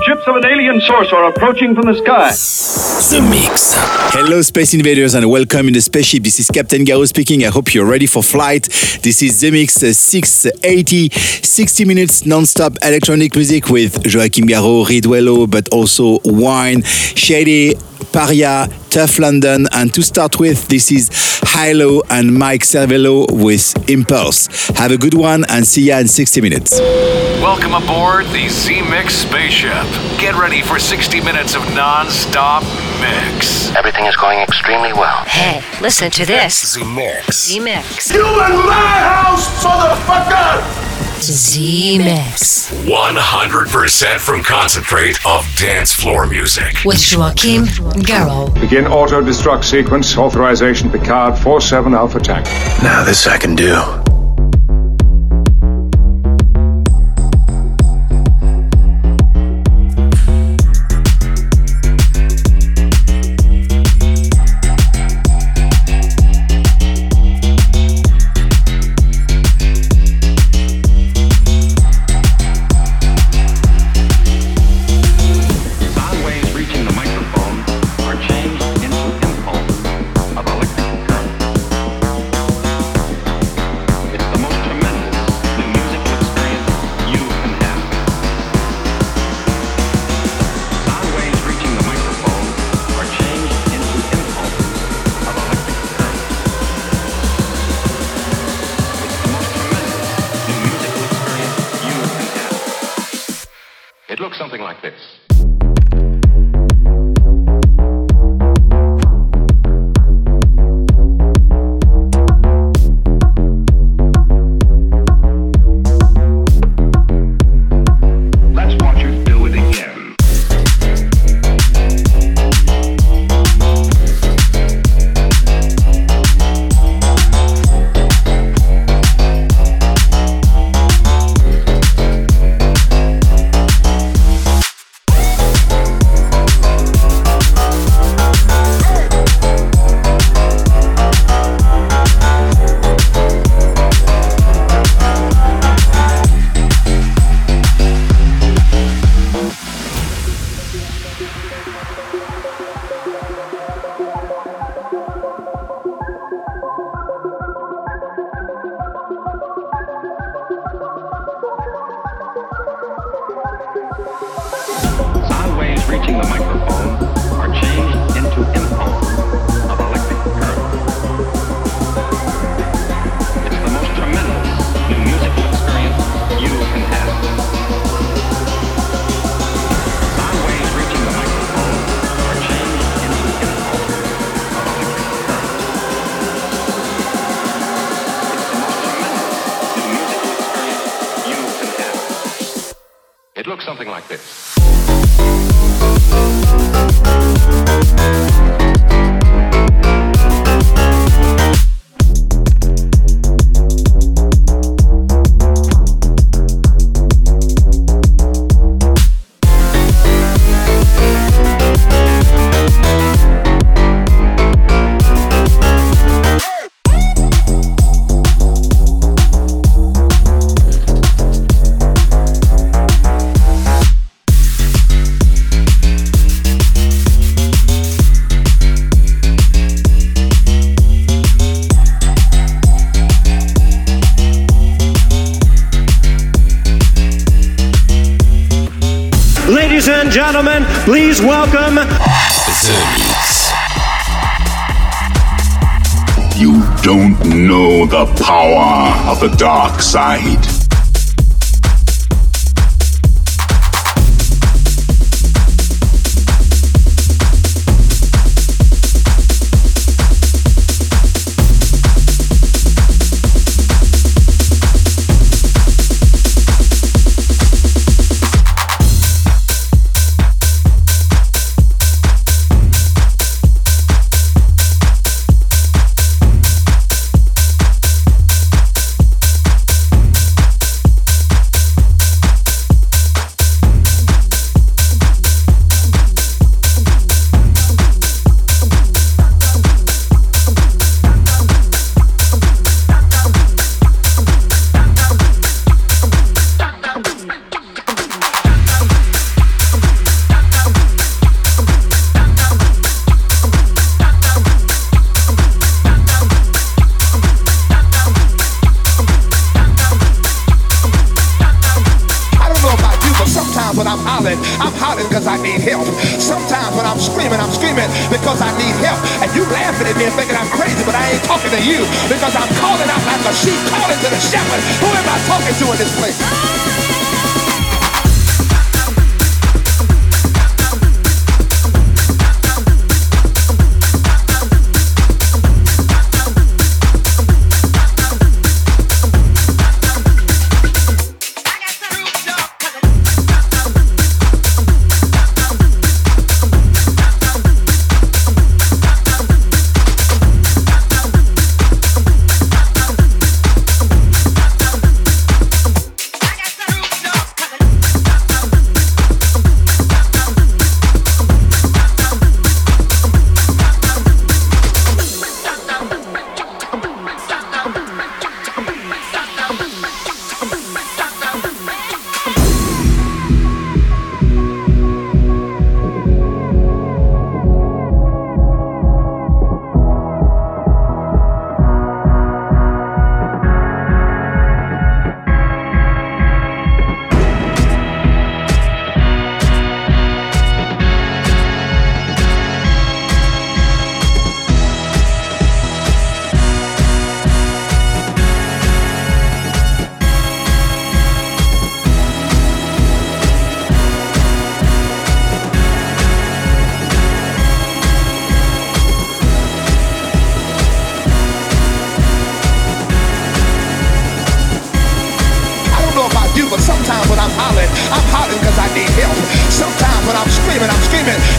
Ships of an alien source are approaching from the sky. The Mix. Hello, Space Invaders, and welcome in the spaceship. This is Captain Garraud speaking. I hope you're ready for flight. This is The Mix uh, 680, 60 minutes non-stop electronic music with Joachim Garraud, Riduello, but also Wine, Shady, Paria, Tough London, and to start with, this is Hilo and Mike Cervello with Impulse. Have a good one and see ya in 60 minutes. Welcome aboard the Z Mix spaceship. Get ready for 60 minutes of non stop mix. Everything is going extremely well. Hey, listen to this. The Mix. Z Mix. You in my house, motherfucker! Z Mix. 100% from concentrate of dance floor music. With Joachim Garraud. Begin auto destruct sequence. Authorization Picard 47 Alpha Tank. Now this I can do. And gentlemen, please welcome. The Mix. You don't know the power of the dark side. Need help. Sometimes when I'm screaming, I'm screaming because I need help. And you laughing at me and thinking I'm crazy, but I ain't talking to you because I'm calling out like a sheep calling to the shepherd. Who am I talking to in this place?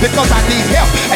I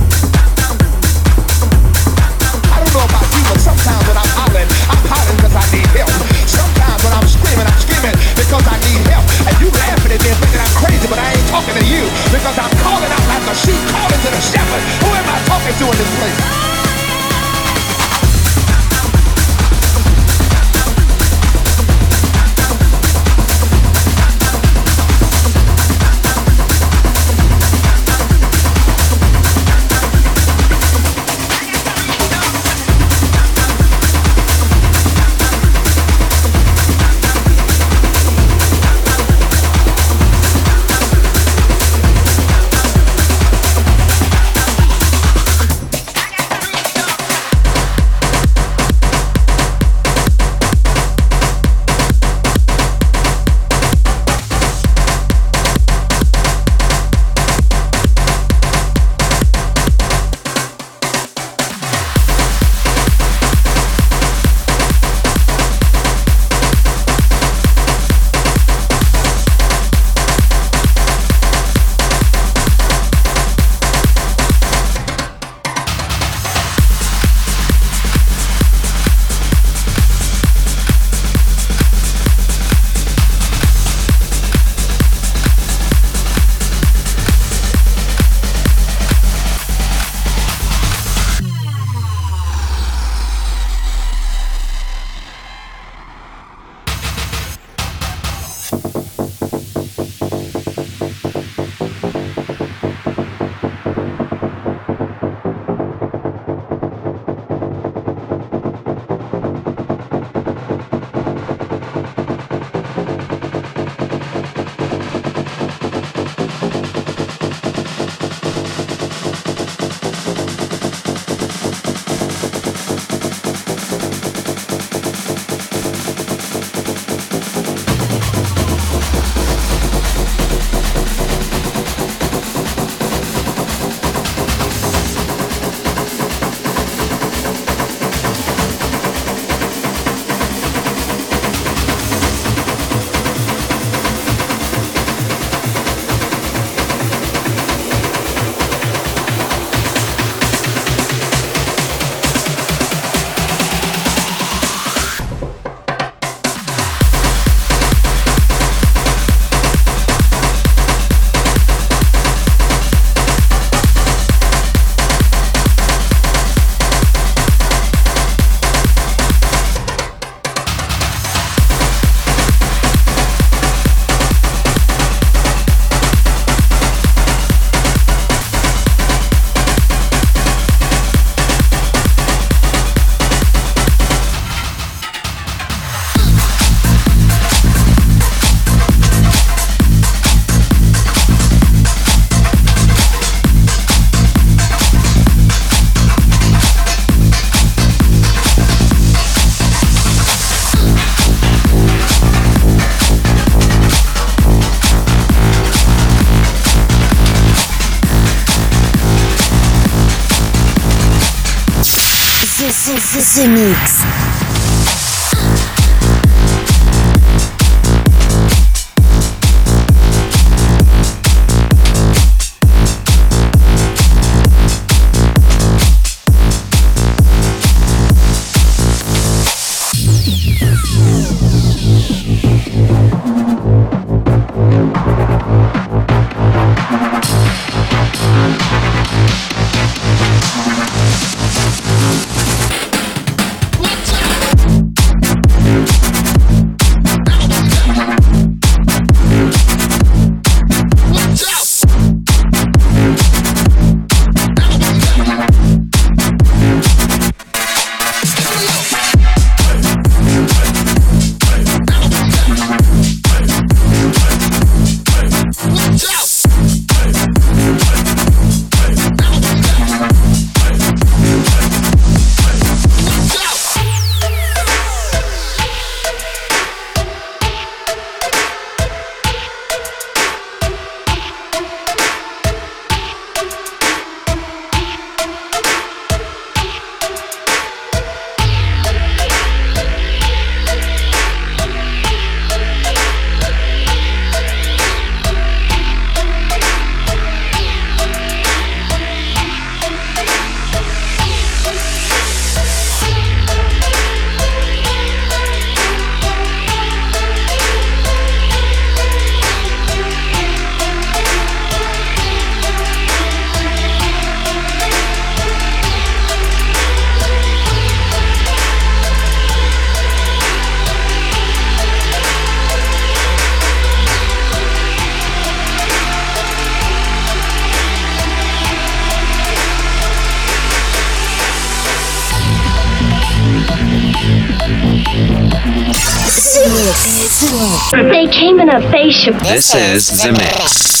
They came in a spaceship. This is The Mix.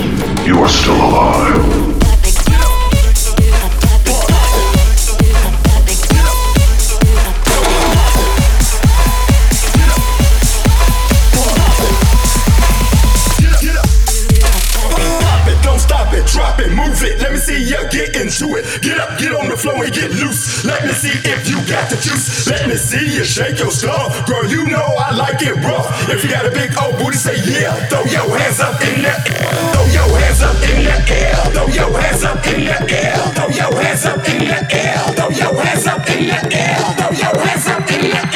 You are still alive. Into it. Get up, get on the floor and get loose. Let me see if you got the juice. Let me see you shake your stuff. Girl, you know I like it rough. If you got a big old booty, say yeah. Throw your hands up in the air. Throw your hands up in the air. Throw your hands up in the air. Throw your hands up in the air. Throw your hands up in the air. Throw your hands up in the air.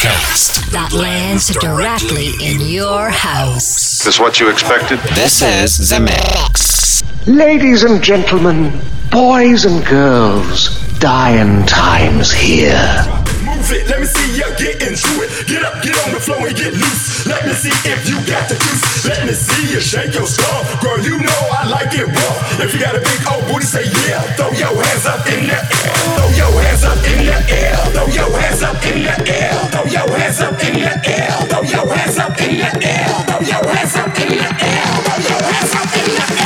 Podcast that lands directly in your house. This is what you expected? This is The Mix. Ladies and gentlemen, boys and girls, dying times here. See if you got the juice. Let me see you shake your stuff. Girl, you know I like it rough. If you got a big old booty, say yeah. Throw your hands up in the air. Throw your hands up in the air. Throw your hands up in the air. Throw your hands up in the air. Throw your hands up in the air. Throw your hands up in the air. Throw your hands up in the air.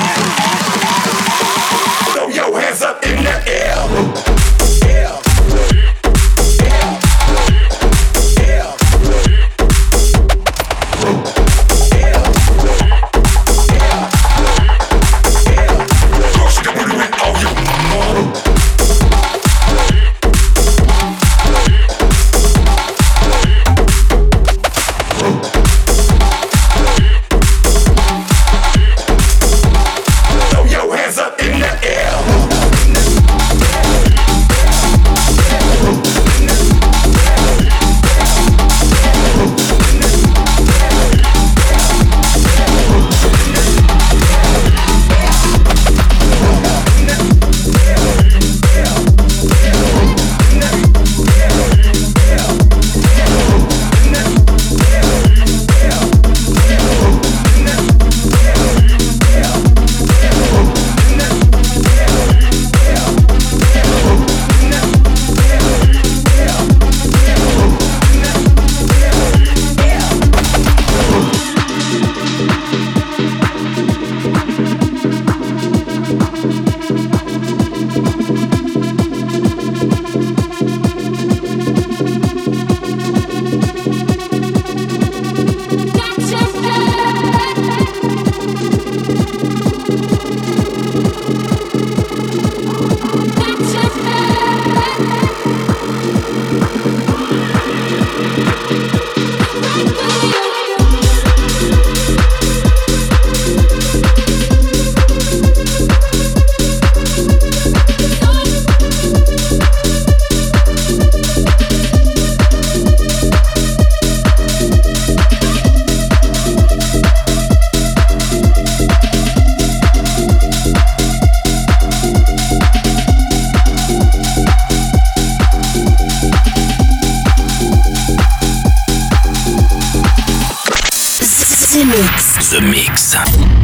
Mix.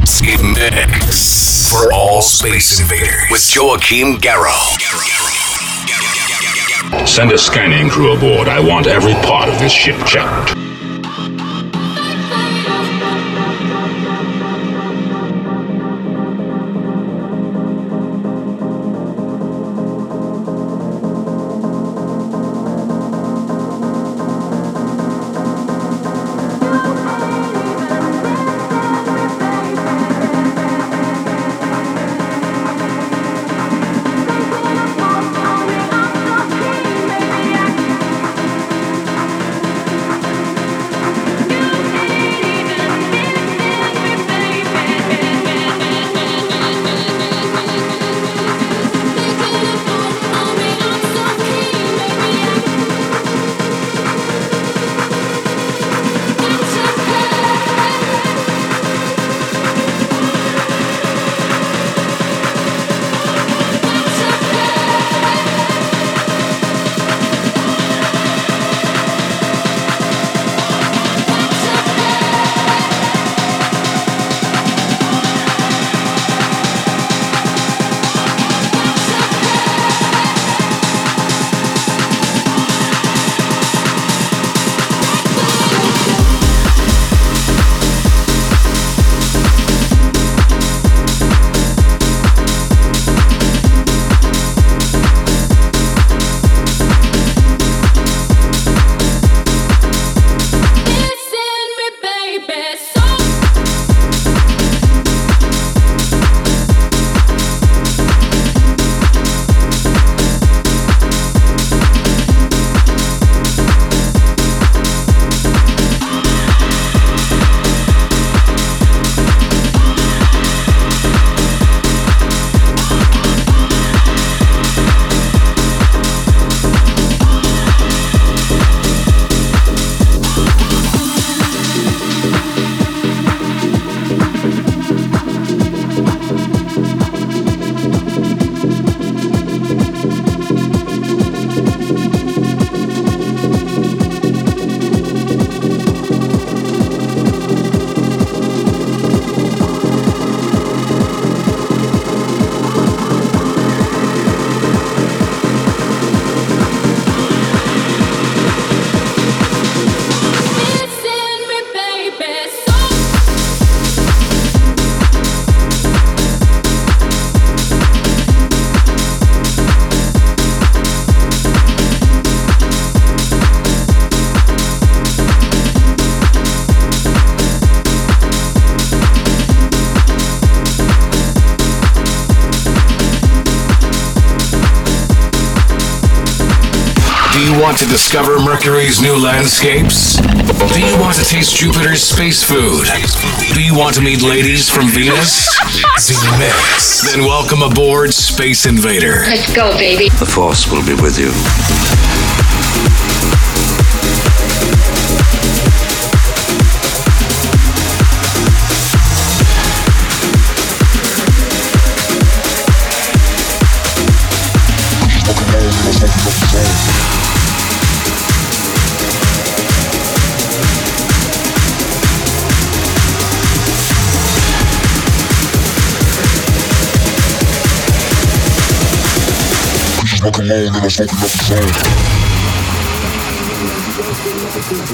Z-Mix. For all space invaders. With Joachim Garraud. Send a scanning crew aboard. I want every part of this ship checked. Want to discover Mercury's new landscapes? Do you want to taste Jupiter's space food? Do you want to meet ladies from Venus? Z-Mix. Then welcome aboard Space Invader. Let's go, baby. The Force will be with you. Smoking alone and I'm smoking up the zone. Kisses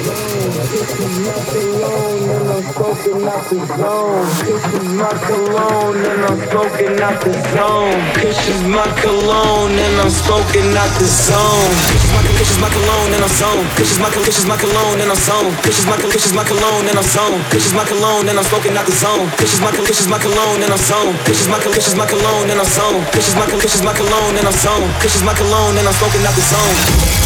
my cologne and I'm smoking out the zone. This is my cologne and I'm smoking out the zone.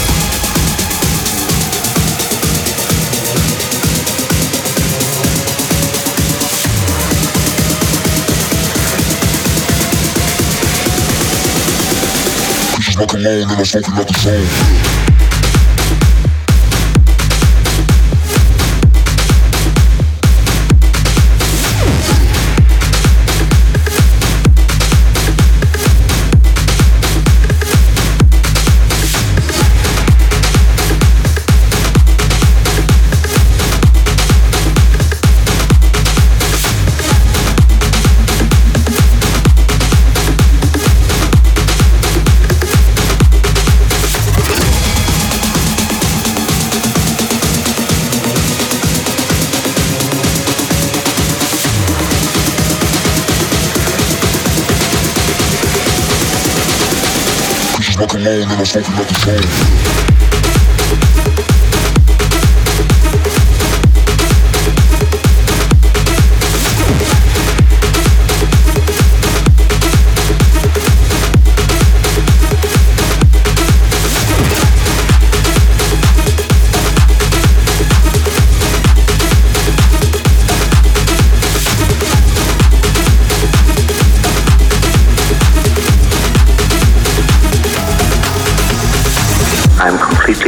My cologne and I'm smoking out the zone. I'm smoking up the zone.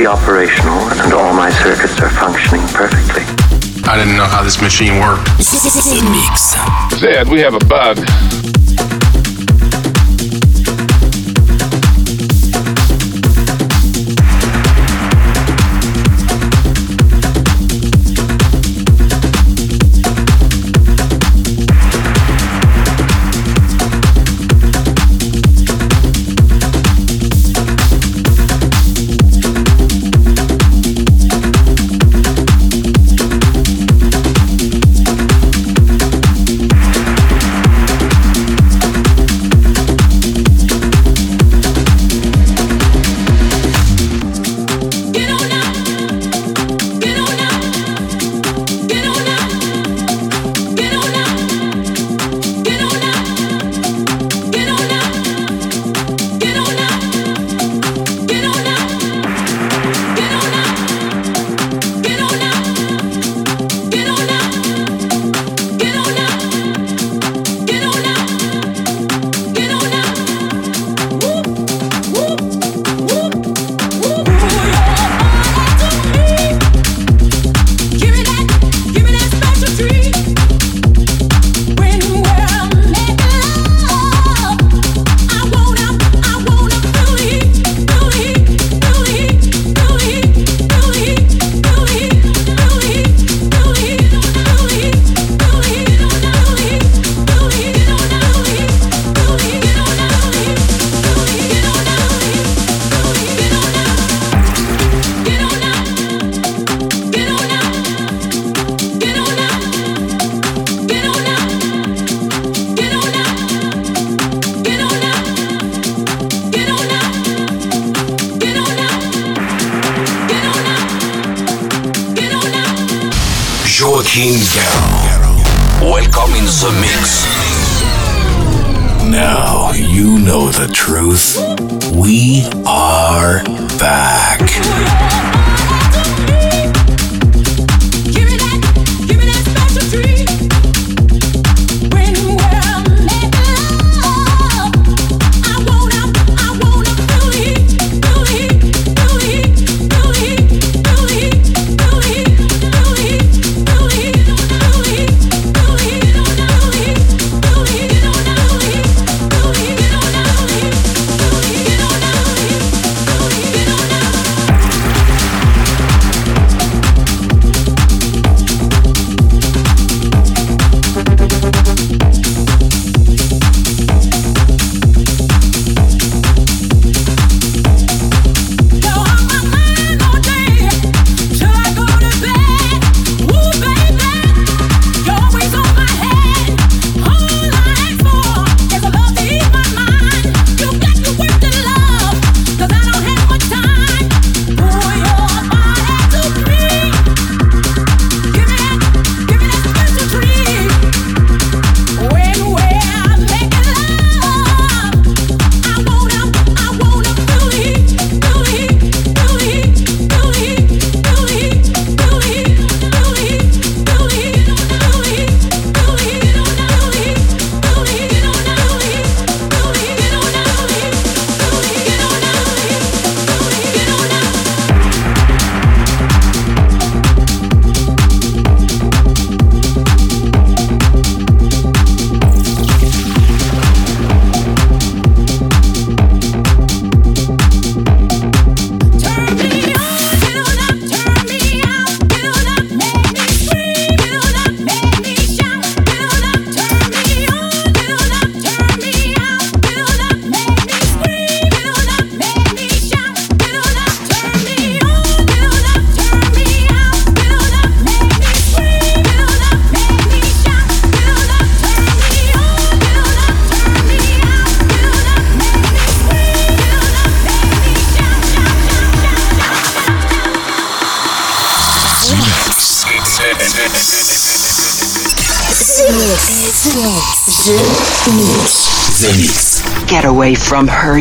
Completely operational and all my circuits are functioning perfectly. I didn't know how this machine worked. The Mix. Zed, we have a bug.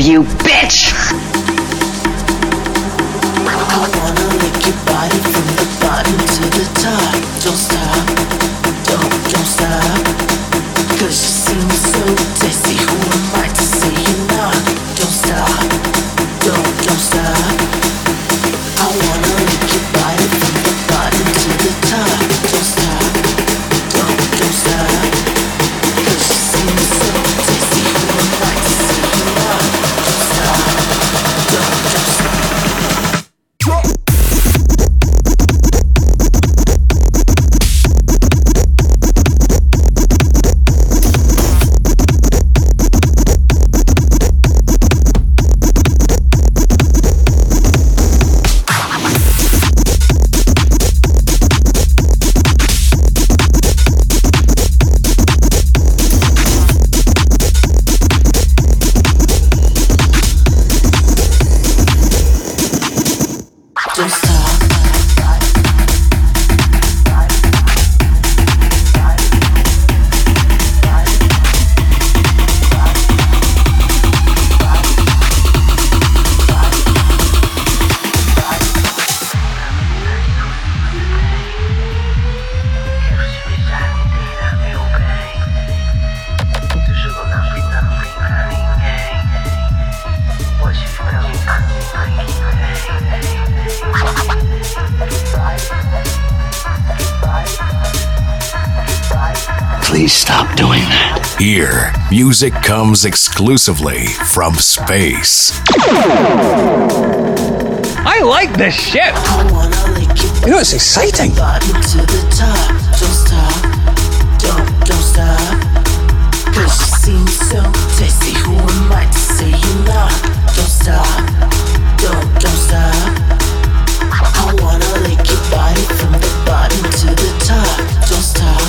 you Music comes exclusively from space. I like this ship. You know, it's exciting. I wanna lick your body from the bottom to the top. Don't stop.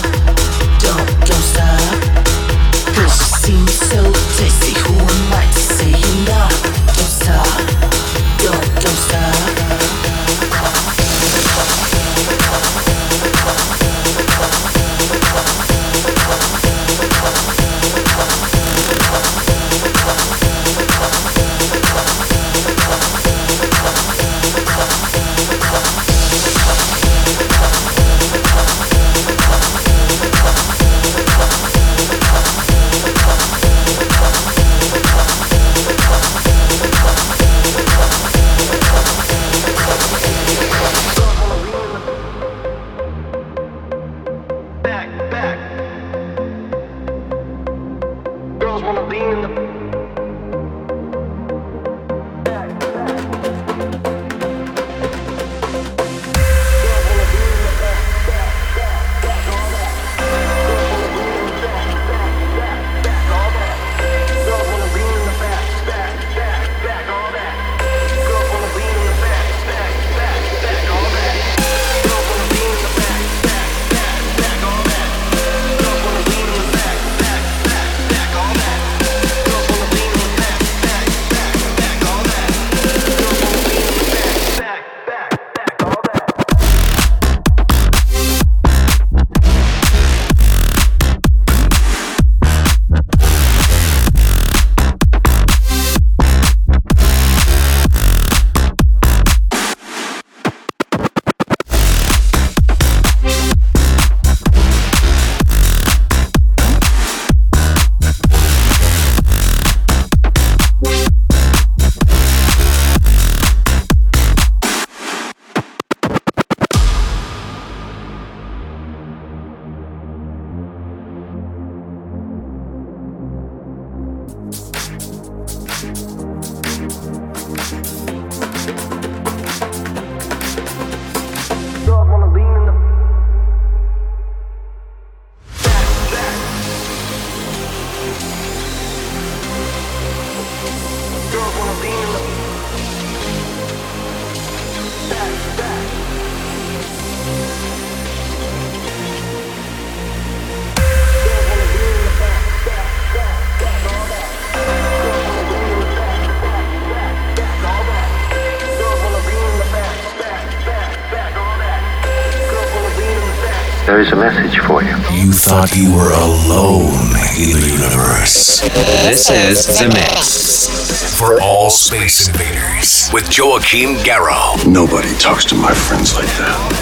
There is a message for you. You thought you were alone in the universe. This is The Mix. For all space invaders with Joachim Garraud. Nobody talks to my friends like that.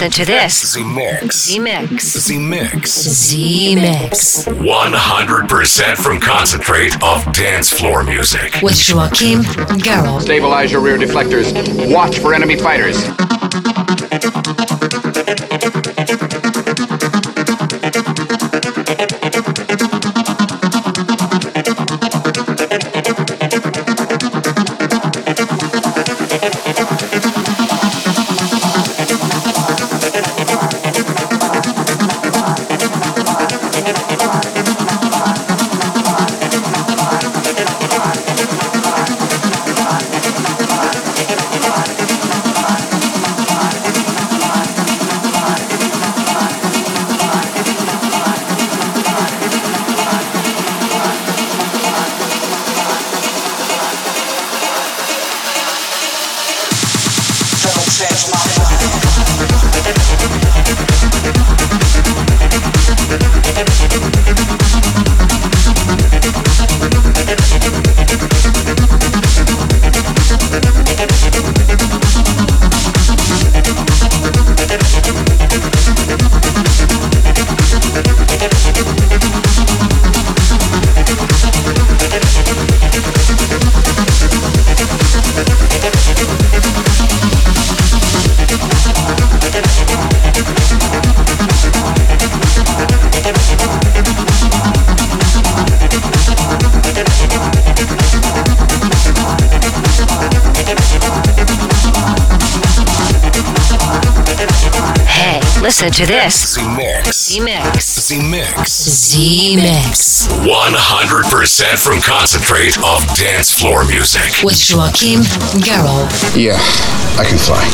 Listen to this. The Mix. Z Mix. Z Mix. Z Mix. 100% from concentrate of dance floor music. With Joachim Garraud. Stabilize your rear deflectors. Watch for enemy fighters. Listen to this. The Mix. Z Mix. The Mix. Z Mix. 100% from concentrate of dance floor music. With Joachim Garraud. Yeah, I can fly.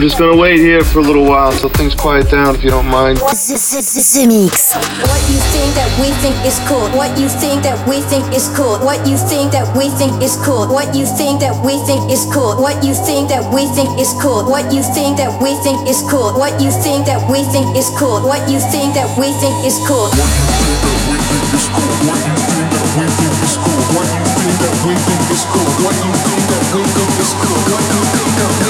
We're just gonna wait here for a little while until things quiet down, if you don't mind. The Mix. What you think that we think is cool. What you think that we think is cool. What you think that we think is cool. What you think that we think is cool. What you think that we think is cool. What you think that we think is cool. What you think that we think is cool. What you think that we think is cool. What you think that we think is cool. What you think that we think is cool. What you think that we think is cool. What you think that we think is cool.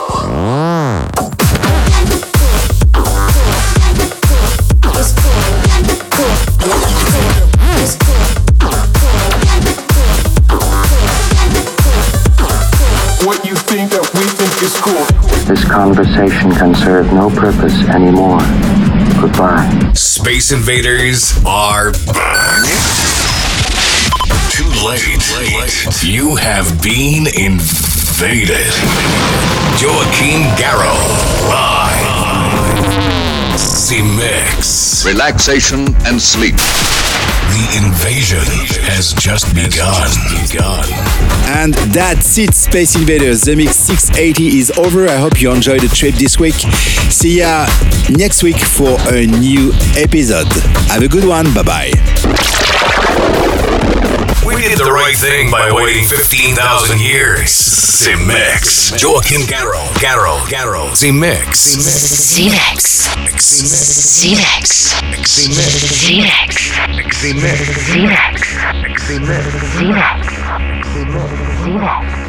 conversation can serve no purpose anymore. Goodbye. Space Invaders are back. Too late. You have been invaded. Joachim Garraud. Z-Mix. Relaxation and sleep. The invasion has just begun. And that's it, Space Invaders. The Mix 680 is over. I hope you enjoyed the trip this week. See ya next week for a new episode. Have a good one. Bye bye did the right thing by waiting 15,000 years. Z-Mix. Joachim Garraud. Garraud. Garraud. Z-Mix. Z-Mix. Z-Mix. Z-Mix. Z-Mix. Z-Mix. Z-Mix. Z-Mix. Z-Mix.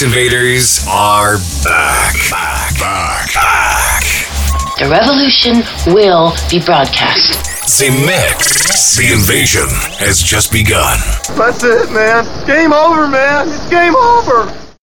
Space Invaders are back. Back. Back. Back. The revolution will be broadcast. The Mix. The invasion has just begun. That's it, man. Game over, man. It's game over.